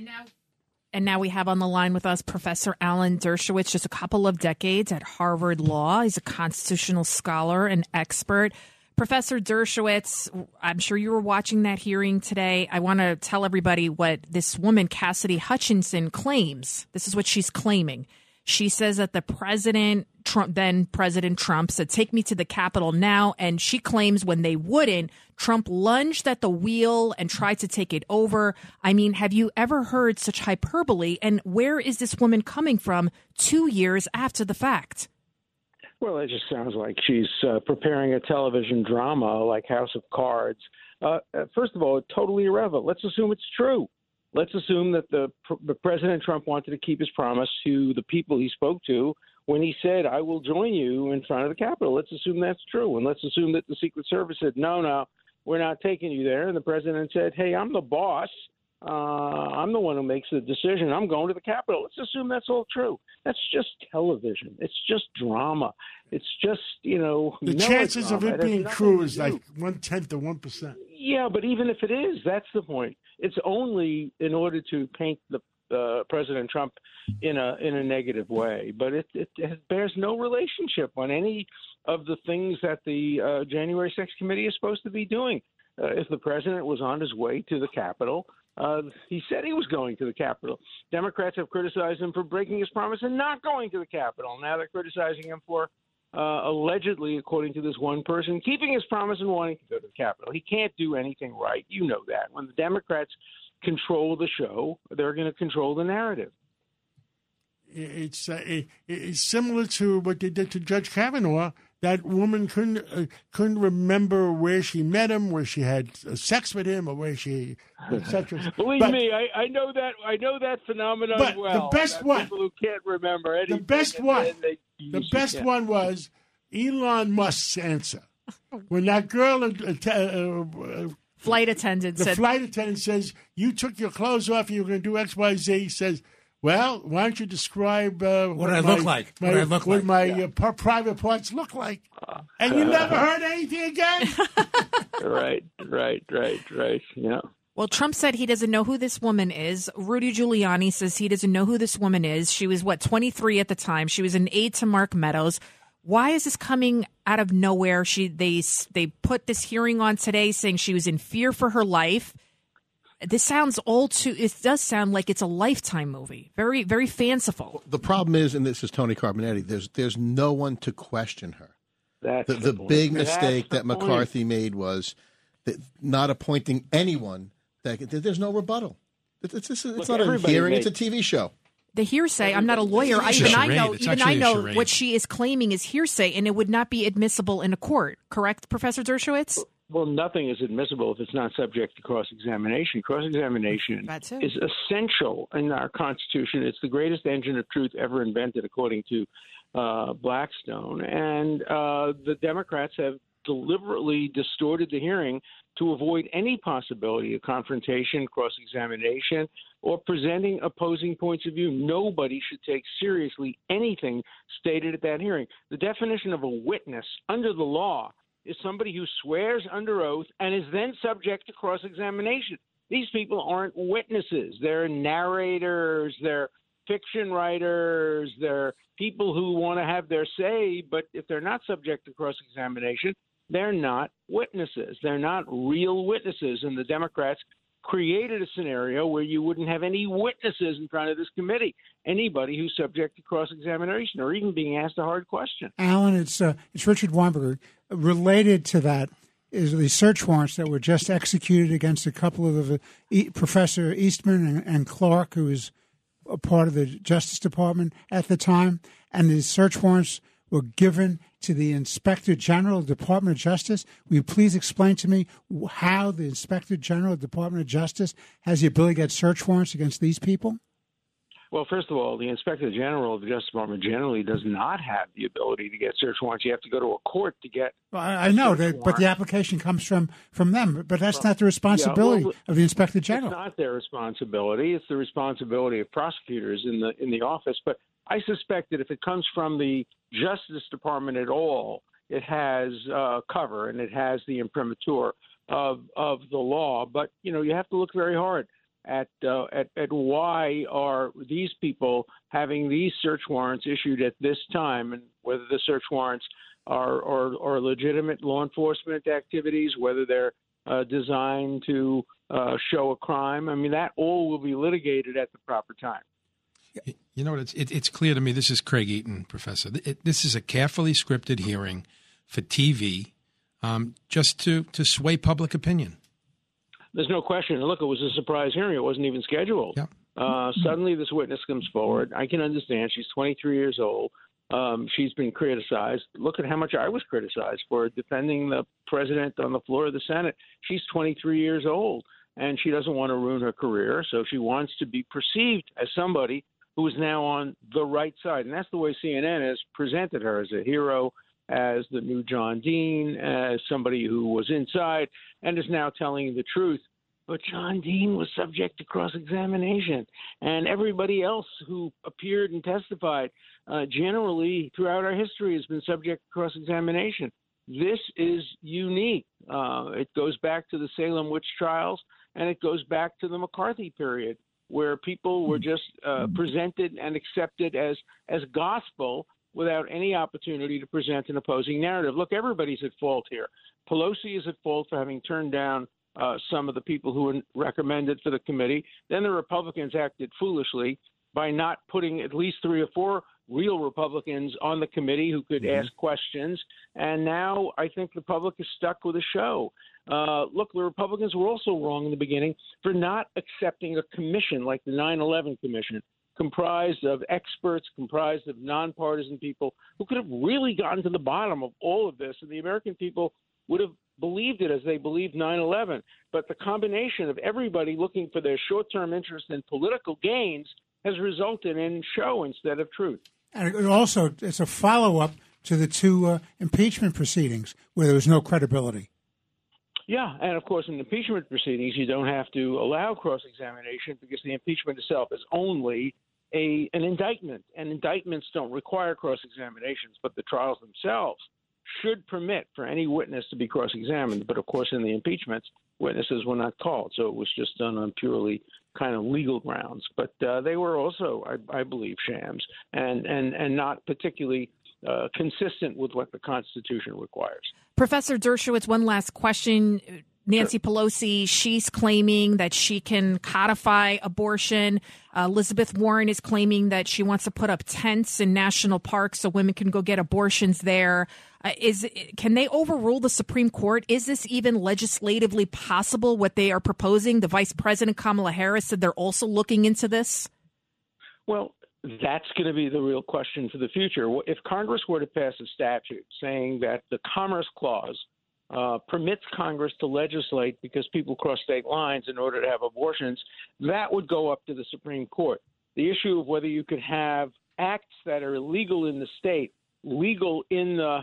And now, and now we have on the line with us Professor Alan Dershowitz, just a couple of decades at Harvard Law. He's a constitutional scholar and expert. Professor Dershowitz, I'm sure you were watching that hearing today. I want to tell everybody what this woman, Cassidy Hutchinson, claims. This is what she's claiming. She says that the president, Trump, then President Trump, said, Take me to the Capitol now. And she claims when they wouldn't, Trump lunged at the wheel and tried to take it over. I mean, have you ever heard such hyperbole? And where is this woman coming from two years after the fact? Well, it just sounds like she's uh, preparing a television drama like House of Cards. Uh, uh first of all, totally irrelevant. Let's assume it's true let's assume that the, the President Trump wanted to keep his promise to the people he spoke to when he said, "I will join you in front of the Capitol." Let's assume that's true, and let's assume that the Secret Service said, "No, no, we're not taking you there," and the President said, "Hey, I'm the boss." Uh, I'm the one who makes the decision. I'm going to the Capitol. Let's assume that's all true. That's just television. It's just drama. It's just you know the chances of it being true is like one tenth of one percent. Yeah, but even if it is, that's the point. It's only in order to paint the uh, President Trump in a in a negative way, but it, it, it bears no relationship on any of the things that the uh, January 6th committee is supposed to be doing. Uh, if the president was on his way to the Capitol, uh, he said he was going to the Capitol. Democrats have criticized him for breaking his promise and not going to the Capitol. Now they're criticizing him for uh, allegedly, according to this one person, keeping his promise and wanting to go to the Capitol. He can't do anything right. You know that. When the Democrats control the show, they're going to control the narrative. It's, uh, it, it's similar to what they did to Judge Kavanaugh. That woman couldn't uh, couldn't remember where she met him, where she had uh, sex with him, or where she etc. Believe but, me, I, I, know that I know that phenomenon but well. The best one, people who can't remember anything. The best one, they, the best one was Elon Musk's answer when that girl, uh, uh, uh, flight attendant, the said, flight attendant says, "You took your clothes off. You were going to do X, Y, Z." He says. Well, why don't you describe uh, what, what I my, look like? My, what I look what like? my yeah. uh, private parts look like, and you never heard anything again. right, right, right, right. Yeah. Well, Trump said he doesn't know who this woman is. Rudy Giuliani says he doesn't know who this woman is. She was, what, 23 at the time. She was an aide to Mark Meadows. Why is this coming out of nowhere? She they they put this hearing on today saying she was in fear for her life. This sounds all too. It does sound like it's a lifetime movie. Very very fanciful. The problem is, and this is Tony Carbonetti. There's there's no one to question her. That's the, the, the big mistake that point. McCarthy made was that not appointing anyone that there's no rebuttal. It's, it's, it's, it's not a hearing; it's a TV show. The hearsay. I'm not a lawyer. I, even I know. It's even I know what she is claiming is hearsay, and it would not be admissible in a court. Correct, Professor Dershowitz? Well, nothing is admissible if it's not subject to cross examination. Cross examination is essential in our Constitution. It's the greatest engine of truth ever invented, according to uh, Blackstone. And uh, the Democrats have deliberately distorted the hearing to avoid any possibility of confrontation, cross examination, or presenting opposing points of view. Nobody should take seriously anything stated at that hearing. The definition of a witness under the law is somebody who swears under oath and is then subject to cross examination. These people aren't witnesses, they're narrators, they're fiction writers, they're people who want to have their say, but if they're not subject to cross examination, they're not witnesses. They're not real witnesses. And the Democrats created a scenario where you wouldn't have any witnesses in front of this committee, anybody who's subject to cross examination or even being asked a hard question. Alan, it's uh, it's Richard Weinberger. Related to that is the search warrants that were just executed against a couple of the uh, Professor Eastman and, and Clark, who was a part of the Justice Department at the time, and the search warrants were given to the Inspector General, Department of Justice. Will you please explain to me how the Inspector General, Department of Justice, has the ability to get search warrants against these people? Well, first of all, the Inspector General of the Justice Department generally does not have the ability to get search warrants. You have to go to a court to get. Well, I know, that, but the application comes from from them. But that's well, not the responsibility yeah, well, of the Inspector General. It's not their responsibility. It's the responsibility of prosecutors in the in the office. But I suspect that if it comes from the Justice Department at all, it has uh, cover and it has the imprimatur of of the law. But you know, you have to look very hard. at, uh, at at why are these people having these search warrants issued at this time, and whether the search warrants are are, are legitimate law enforcement activities, whether they're uh, designed to uh, show a crime. I mean, that all will be litigated at the proper time. You know what? It's it, it's clear to me. This is Craig Eaton, professor. It, this is a carefully scripted hearing for TV, um, just to to sway public opinion. There's no question. Look, it was a surprise hearing. It wasn't even scheduled. Yeah. Uh, suddenly, this witness comes forward. I can understand. She's 23 years old. Um, she's been criticized. Look at how much I was criticized for defending the president on the floor of the Senate. She's 23 years old, and she doesn't want to ruin her career. So she wants to be perceived as somebody who is now on the right side. And that's the way CNN has presented her as a hero, as the new John Dean, as somebody who was inside and is now telling the truth. But John Dean was subject to cross examination, and everybody else who appeared and testified uh, generally throughout our history has been subject to cross examination. This is unique. Uh, it goes back to the Salem witch trials, and it goes back to the McCarthy period where people were just uh, presented and accepted as as gospel without any opportunity to present an opposing narrative. Look, everybody's at fault here. Pelosi is at fault for having turned down uh, some of the people who were recommended for the committee. Then the Republicans acted foolishly by not putting at least three or four real Republicans on the committee who could mm-hmm. ask questions. And now I think the public is stuck with a show. Uh, look, the Republicans were also wrong in the beginning for not accepting a commission like the 9 11 Commission, comprised of experts, comprised of nonpartisan people who could have really gotten to the bottom of all of this. And the American people would have believed it as they believed 9 11. But the combination of everybody looking for their short term interest and political gains has resulted in show instead of truth. And it also, it's a follow up to the two uh, impeachment proceedings where there was no credibility. Yeah, and of course, in impeachment proceedings, you don't have to allow cross examination because the impeachment itself is only a an indictment, and indictments don't require cross examinations, but the trials themselves should permit for any witness to be cross examined. But of course, in the impeachments, witnesses were not called, so it was just done on purely kind of legal grounds. But uh, they were also, I, I believe, shams and and and not particularly uh, consistent with what the Constitution requires. Professor Dershowitz, one last question. Nancy. Pelosi, she's claiming that she can codify abortion. Uh, Elizabeth Warren is claiming that she wants to put up tents in national parks so women can go get abortions there. Uh, is can they overrule the Supreme Court? Is this even legislatively possible? What they are proposing? The Vice President Kamala Harris said they're also looking into this. Well, that's going to be the real question for the future. If Congress were to pass a statute saying that the Commerce Clause uh, permits Congress to legislate because people cross state lines in order to have abortions, that would go up to the Supreme Court. The issue of whether you could have acts that are illegal in the state, legal in the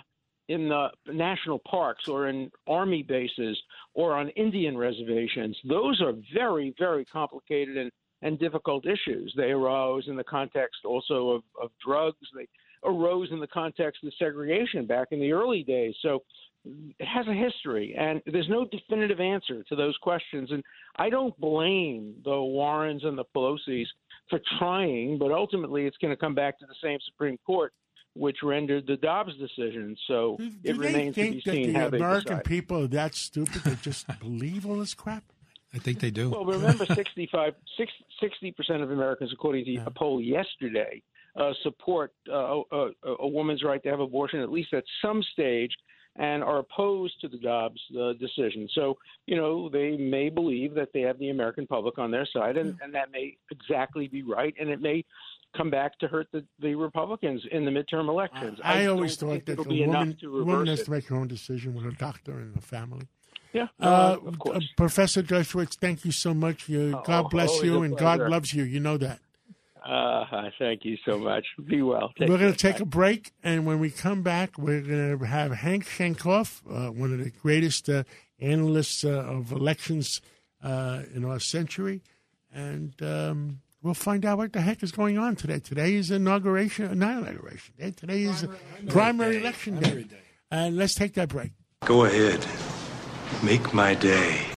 in the national parks or in army bases or on Indian reservations, those are very, very complicated and and difficult issues. They arose in the context also of, of drugs. They arose in the context of segregation back in the early days. So it has a history, and there's no definitive answer to those questions. And I don't blame the Warrens and the Pelosi's for trying, but ultimately it's going to come back to the same Supreme Court which rendered the Dobbs decision. So do, it do remains to be seen how the American people are that stupid to just believe all this crap. I think they do. Well, remember, 65, 60 percent of Americans, according to a poll yesterday, uh, support uh, a, a, woman's right to have abortion at least at some stage, and are opposed to the Dobbs uh, decision. So, you know, they may believe that they have the American public on their side, and, and that may exactly be right, and it may come back to hurt the, the Republicans in the midterm elections. I, I, always thought that the woman, woman has to make her own decision with a doctor and a family. Yeah, uh, of course. Uh, Professor Dershowitz, thank you so much. You, oh, God bless you, and God loves you. You know that. Uh, thank you so much. Be well. Take we're going to take a break, and when we come back, we're going to have Hank Sheinkopf, uh, one of the greatest uh, analysts uh, of elections uh, in our century, and um, we'll find out what the heck is going on today. Today is inauguration, not inauguration day. Today is primary, primary election day. day. And let's take that break. Go ahead. Make my day.